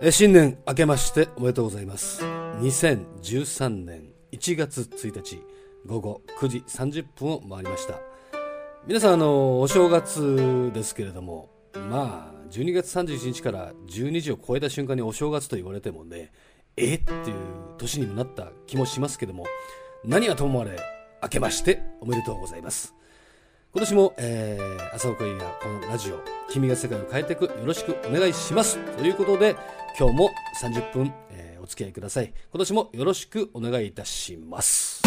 新年明けましておめでとうございます。2013年1月1日午後9時30分を回りました。皆さんあのお正月ですけれどもまあ12月31日から12時を超えた瞬間にお正月と言われてもねえっていう年にもなった気もしますけども何はともあれ明けましておめでとうございます。今年も、えー、朝岡優也このラジオ「君が世界を変えていく」よろしくお願いします。ということで今日も30分、えー、お付き合いください。今年もよろしくお願いいたします。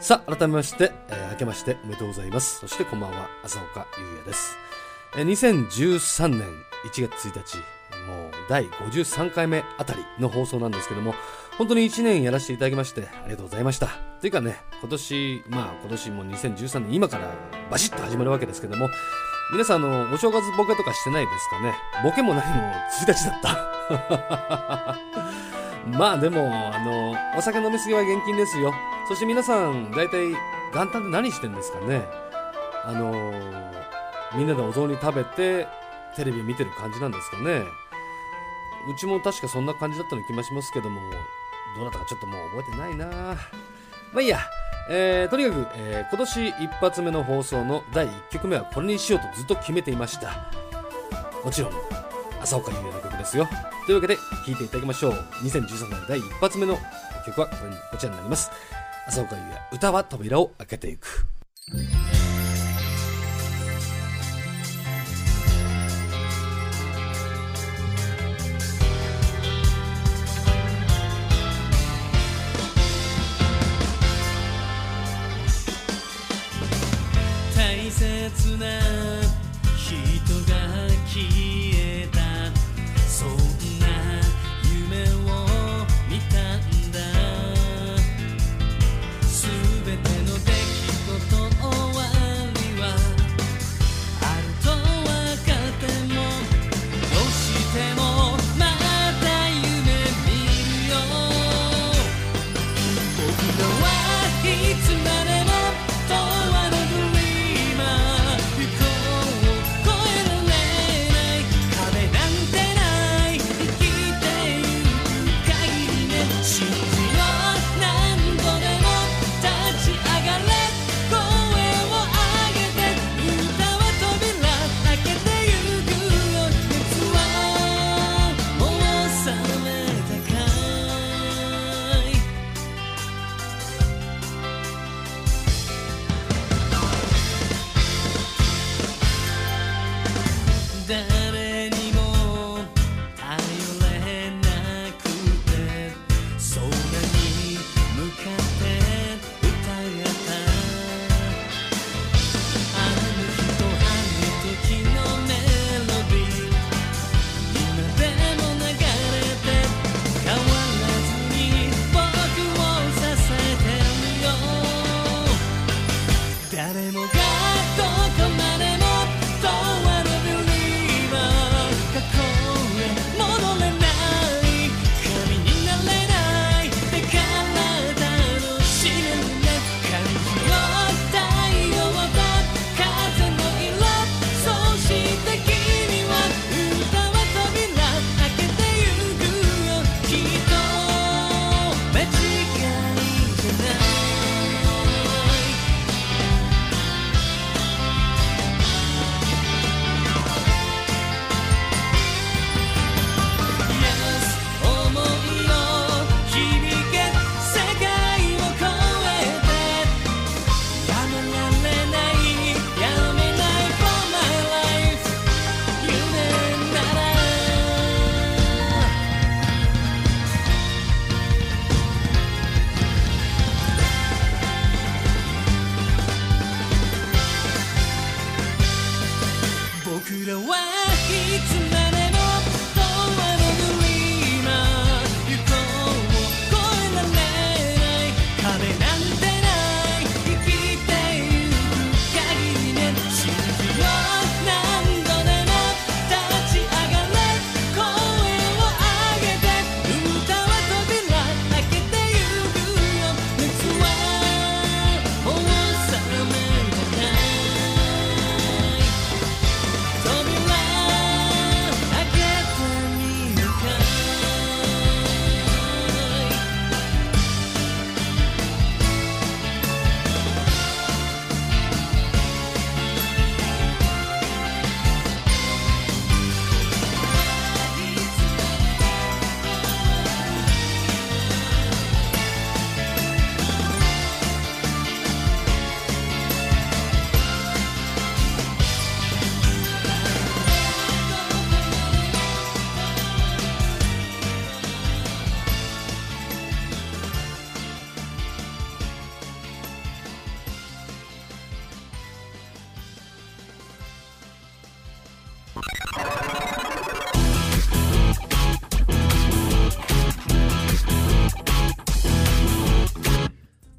さあ改めまして、えー明けましておめでとうございます。そしてこんばんは朝岡優也です、えー2013年1月1日もう第53回目あたりの放送なんですけども本当に1年やらせていただきましてありがとうございました。というかね今年まあ今年も2013年今からバシッと始まるわけですけども皆さんあのお正月ボケとかしてないですかね？ボケも何も1日だった。まあでも、あの、お酒飲みすぎは厳禁ですよ。そして皆さん、大体、元旦で何してんですかね？あのみんなでお雑煮食べて、テレビ見てる感じなんですかね？うちも確かそんな感じだったような気もしますけども、どうだったかちょっともう覚えてないなまあいいや。えー、とにかく、えー今年一発目の放送の第1曲目はこれにしようとずっと決めていました。もちろん、朝岡優也の曲ですよ。というわけで、聴いていただきましょう。2013年第一発目の曲はこれにこちらになります。朝岡優也、歌は扉を開けていく。な人が消え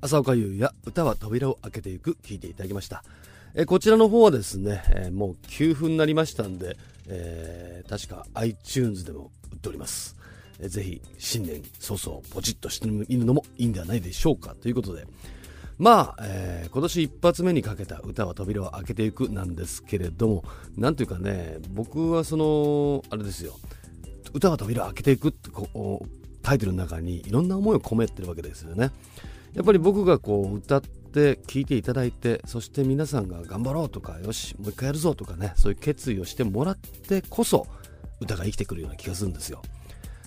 浅岡優也歌は扉を開けていく聞いていただきました。えこちらの方はですね、えもう給付になりましたんで、えー、確か iTunes でも売っております。えぜひ新年早々ポチッとしてみるのもいいんではないでしょうか。ということでまあ、えー、今年一発目にかけた歌は扉を開けていくなんですけれどもなんというかね僕はそのあれですよ歌は扉を開けていくってこうタイトルの中にいろんな思いを込めてるわけですよね。やっぱり僕がこう歌って聴いていただいてそして皆さんが頑張ろうとかよしもう一回やるぞとかねそういう決意をしてもらってこそ歌が生きてくるような気がするんですよ。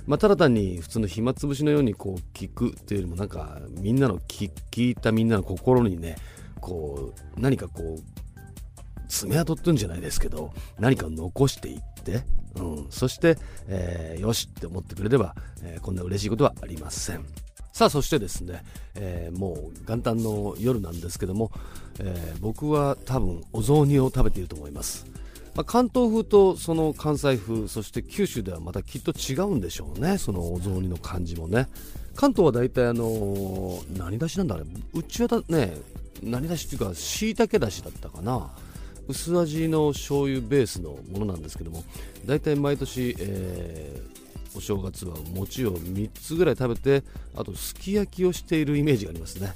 まあ、ただ単に普通の暇つぶしのようにこう聞くっていうよりもなんかみんなの聞いたみんなの心にねこう何かこう爪痕ってんじゃないですけど何か残していって、うん、そして、えー、よしって思ってくれれば、えー、こんな嬉しいことはありません。さあそしてですね、えー、もう元旦の夜なんですけども、えー僕は多分お雑煮を食べていると思います。まあ、関東風とその関西風そして九州ではまたきっと違うんでしょうねそのお雑煮の感じもね。関東は大体あのー、何だしなんだあれうちはだね何だしっていうかしいたけだしだったかな。薄味の醤油ベースのものなんですけども大体毎年、えー、お正月は餅を3つぐらい食べてあとすき焼きをしているイメージがありますね。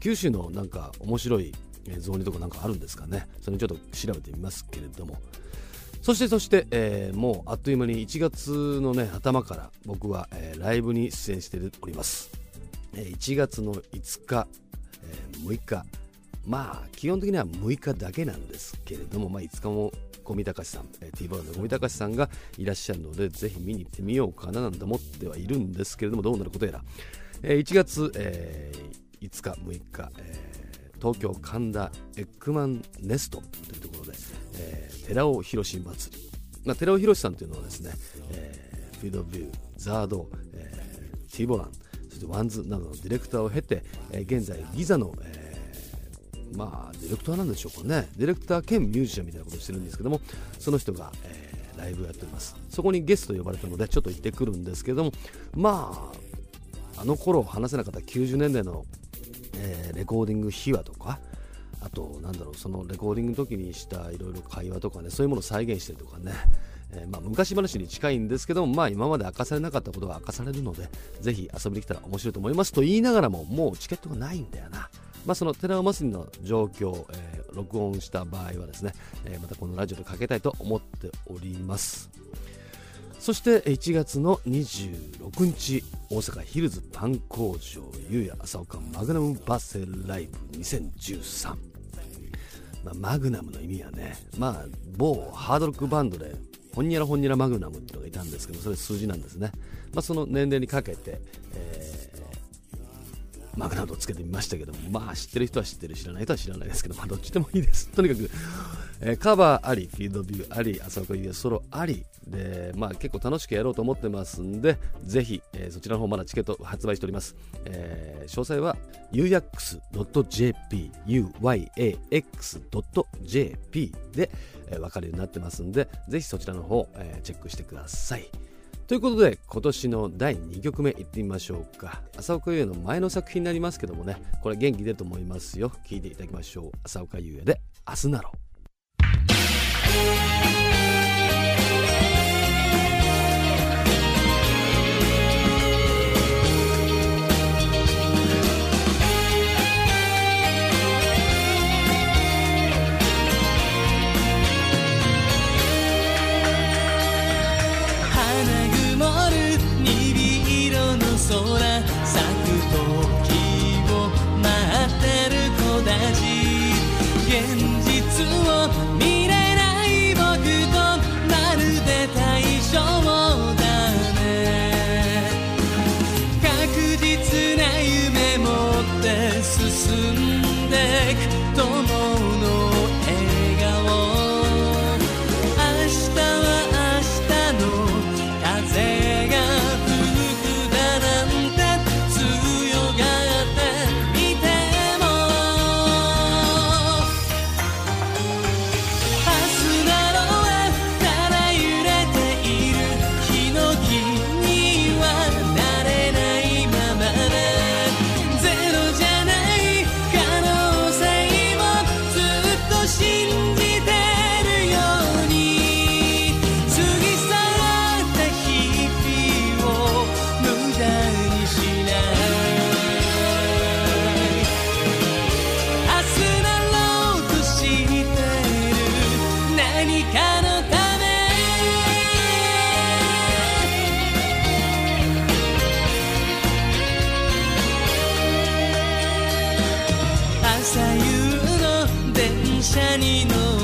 九州のなんか面白い雑煮とかなんかあるんですかね。それちょっと調べてみますけれども。そしてそして、えー、もうあっという間に1月のね頭から僕は、えー、ライブに出演しております、え、1月の5日、えー、6日まあ基本的には6日だけなんですけれども、まあ、5日も五味隆さん、えー、T ボールの五味隆さんがいらっしゃるのでぜひ見に行ってみようかななんて思ってはいるんですけれどもどうなることやら、えー、1月、えー、5日6日、えー、東京神田エッグマンネストというところで、えー、寺尾博祭。り、まあ、寺尾博さんというのはですね、えー、フィードビュー、ザード、えー、 T-BOLAN、そして WANDS などのディレクターを経て、えー、現在 GIZA の、えー、まあディレクターなんでしょうかねディレクター兼ミュージシャンみたいなことをしてるんですけどもその人が、えー、ライブをやっておりますそこにゲスト呼ばれたのでちょっと行ってくるんですけどもまああの頃話せなかった90年代の、えー、レコーディング秘話とかあとなんだろうそのレコーディングの時にしたいろいろ会話とかねそういうものを再現してるとかね、えー、まあ、昔話に近いんですけども、まあ、今まで明かされなかったことが明かされるのでぜひ遊びに来たら面白いと思いますと言いながらももうチケットがないんだよな。まあ、その寺尾祭りの状況、えー、録音した場合はですね、えー、またこのラジオでかけたいと思っております。そして1月の26日大阪ヒルズパン工場ゆうや朝岡マグナムバセライブ2013まあ、マグナムの意味はね、まあ、某ハードロックバンドで、ほんにゃらほんにゃらマグナムっていうのがいたんですけど、それ数字なんですね。まあ、その年齢にかけて、え、マグナムをつけてみましたけども、まあ、知ってる人は知ってる、知らない人は知らないですけど、まあ、どっちでもいいです。とにかく、えー、カバーあり、フィードビューあり、朝岡優ソロあり、で、まあ、結構楽しくやろうと思ってますんで、ぜひ、えー、そちらの方まだチケット発売しております。えー、詳細は uax.jpuyax.jp で、えー、分かるようになってますんで、ぜひそちらの方、えー、チェックしてください。ということで、今年の第2曲目いってみましょうか。浅岡優也の前の作品になりますけどもね、これ元気出ると思いますよ。聴いていただきましょう。浅岡優也で、明日なろう。車に乗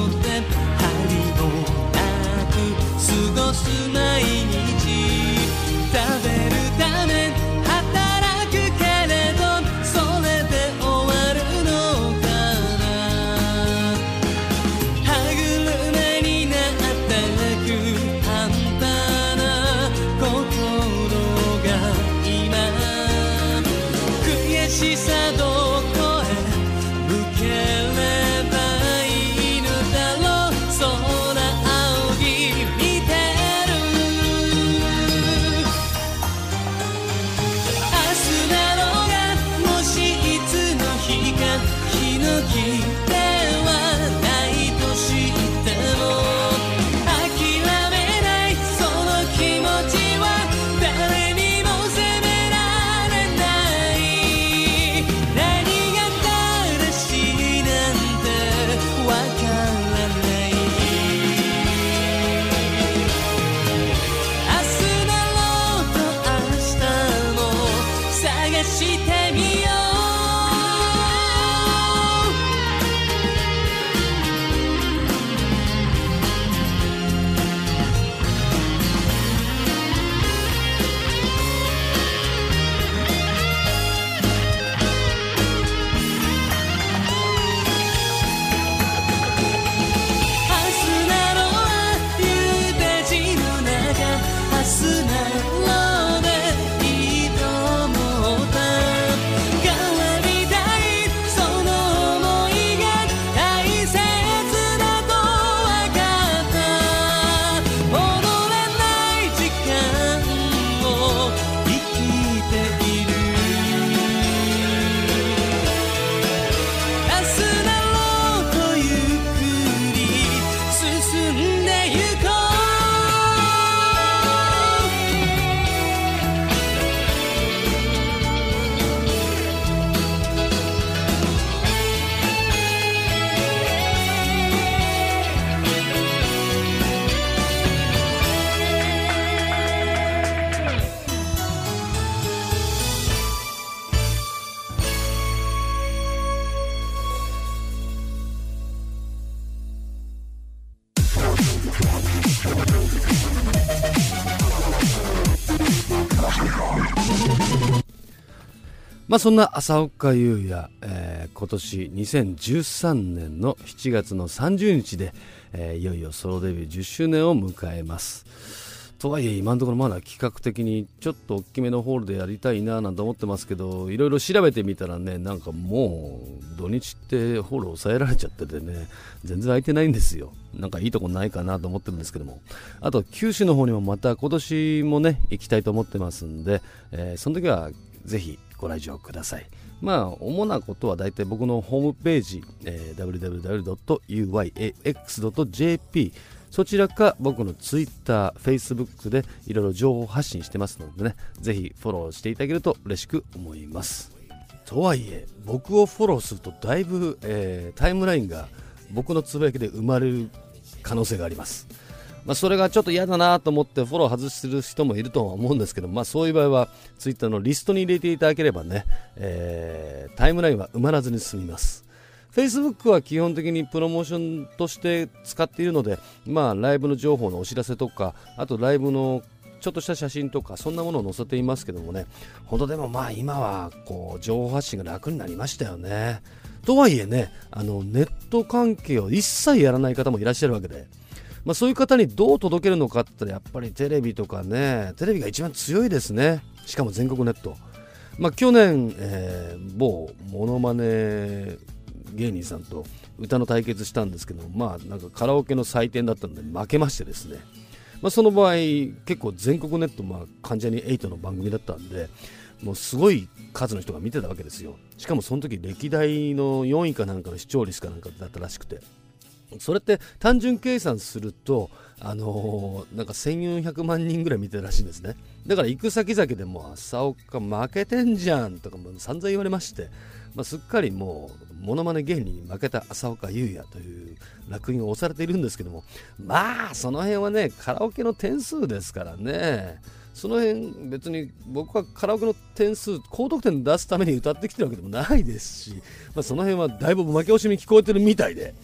まあそんな浅岡優也、えー今年2013年の7月の30日で、えーいよいよソロデビュー10周年を迎えます。とはいえ今のところまだ企画的にちょっと大きめのホールでやりたいななんて思ってますけどいろいろ調べてみたらねなんかもう土日ってホール抑えられちゃっててね全然空いてないんですよなんかいいとこないかなと思ってるんですけどもあと九州の方にもまた今年もね行きたいと思ってますんで、えーその時はぜひご来場くださいまあ主なことは大体僕のホームページ、えー www.uyax.jp そちらか僕のツイッター、フェイスブックでいろいろ情報発信してますのでね、ぜひフォローしていただけると嬉しく思います。とはいえ、僕をフォローするとだいぶ、えータイムラインが僕のつぶやきで生まれる可能性があります。まあ、それがちょっと嫌だなと思ってフォロー外する人もいるとは思うんですけど、まあ、そういう場合はツイッターのリストに入れていただければね、えータイムラインは埋まらずに済みます。Facebook は基本的にプロモーションとして使っているので、まあ、ライブの情報のお知らせとか、あとライブのちょっとした写真とか、そんなものを載せていますけどもね、本当でもまあ今はこう情報発信が楽になりましたよね。とはいえね、あのネット関係を一切やらない方もいらっしゃるわけで、まあ、そういう方にどう届けるのかって言ったらやっぱりテレビとかね、テレビが一番強いですね。しかも全国ネット。まあ、去年、えー某モノマネ芸人さんと歌の対決したんですけど、まあ、なんかカラオケの祭典だったので負けましてですね、まあ、その場合結構全国ネット、まあ、関ジャニ∞の番組だったんでもうすごい数の人が見てたわけですよしかもその時歴代の4位かなんかの視聴率かなんかだったらしくてそれって単純計算すると、あのーなんか1400万人ぐらい見てるらしいんですね。だから行く先々でも朝岡負けてんじゃんとかも散々言われまして、まあ、すっかりもうモノマネ芸人に負けた朝岡優也という烙印を押されているんですけどもまあその辺はねカラオケの点数ですからね。その辺別に僕はカラオケの点数高得点出すために歌ってきてるわけでもないですし、まあ、その辺はだいぶ負け惜しみ聞こえてるみたいで。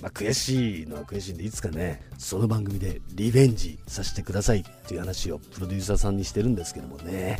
まあ、悔しいのは悔しいんでいつかねその番組でリベンジさせてくださいっていう話をプロデューサーさんにしてるんですけどもね。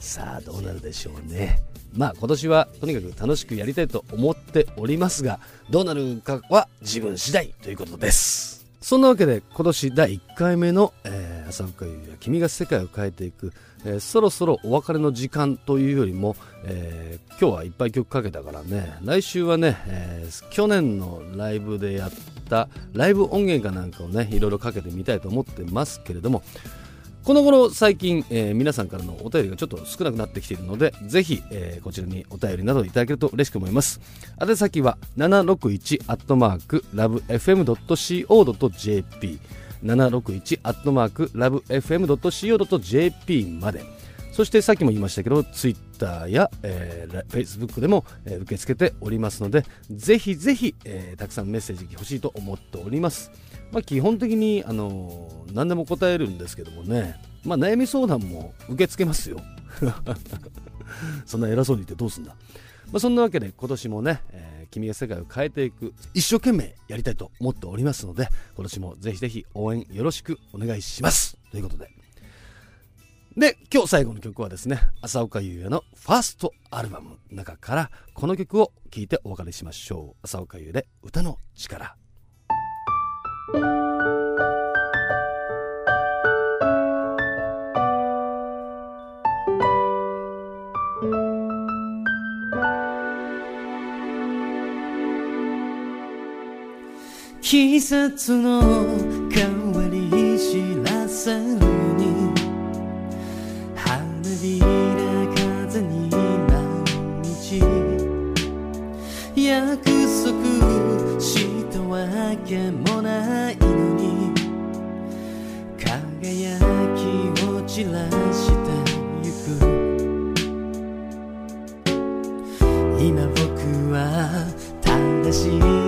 さあどうなるでしょうね。まあ今年はとにかく楽しくやりたいと思っておりますがどうなるかは自分次第ということです。そんなわけで今年第1回目の、えー、朝岡優や君が世界を変えていく、えー、そろそろお別れの時間というよりも、えー、今日はいっぱい曲かけたからね来週はね、えー、去年のライブでやったライブ音源かなんかをねいろいろかけてみたいと思ってますけれどもこの頃最近、えー、皆さんからのお便りがちょっと少なくなってきているので、ぜひ、えー、こちらにお便りなどいただけると嬉しく思います。宛先は761アットマークラブ FM.co.jp 761アットマークラブ FM.co.jp まで。そしてさっきも言いましたけど、ツイッターや、えー、Facebook でも、えー、受け付けておりますので、ぜひぜひ、えー、たくさんメッセージ欲しいと思っております。まあ、基本的に、あのー、何でも答えるんですけどもね、まあ、悩み相談も受け付けますよ。そんな偉そうに言ってどうすんだ。まあ、そんなわけで今年もね、えー、君が世界を変えていく一生懸命やりたいと思っておりますので今年もぜひぜひ応援よろしくお願いします。ということで。で今日最後の曲はですね浅岡優也のファーストアルバムの中からこの曲を聴いてお別れしましょう。浅岡優で歌の力。季節の変わり知らせるに花びら風に毎日。約束したわけもないのに輝きを散らしてゆく今僕は正しい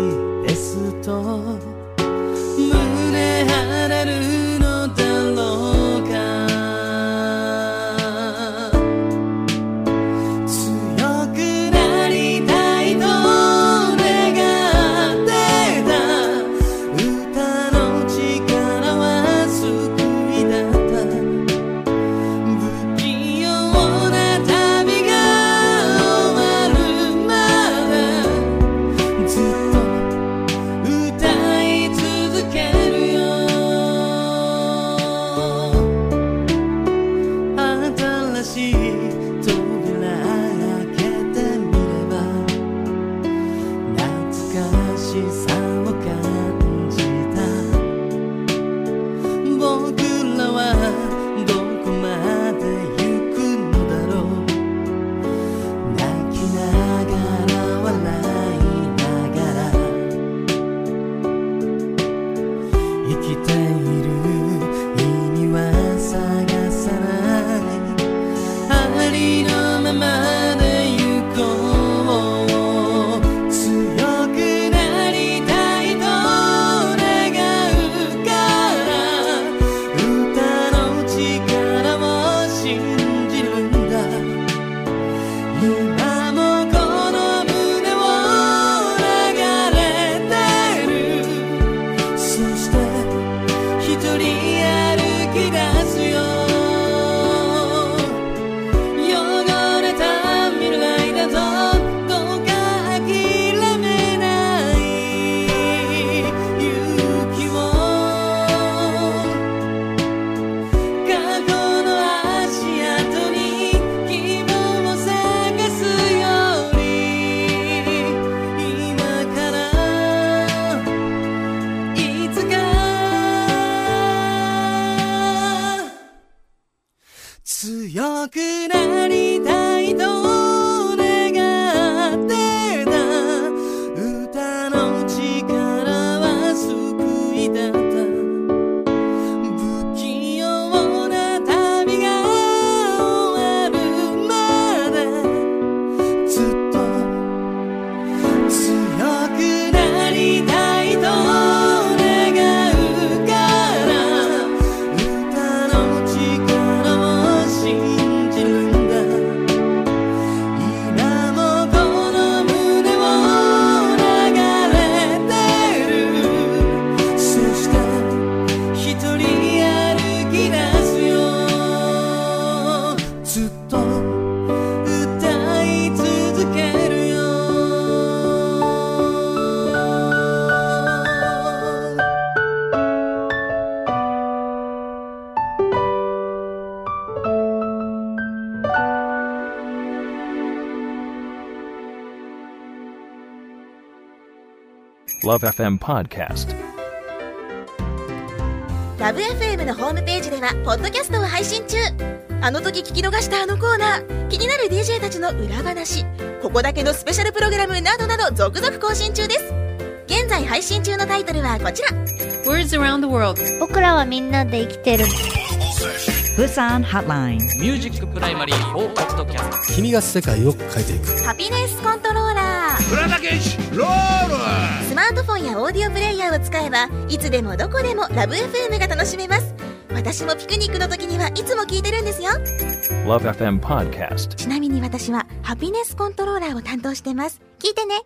の Love FM Podcast. Love F m のホームページではポッドキャストを配信中。あの時聞き逃したあのコーナー。気になる DJ たちの裏話。ここだけのスペシャルプログラムなどなど続々更新中です。現在配信中のタイトルはこちら。Words around the world. 僕らはみんなで生きてる。Busan Hotline. ミュージックプライマリー4ポッドキャスト君が世界を変えていく。 Happiness Controllerスマートフォンやオーディオプレイヤーを使えばいつでもどこでもラブ f m が楽しめます。私もピクニックの時にはいつも聞いてるんですよ。Love FM Podcast. ちなみに私はハピネスコントローラーを担当してます。聞いてね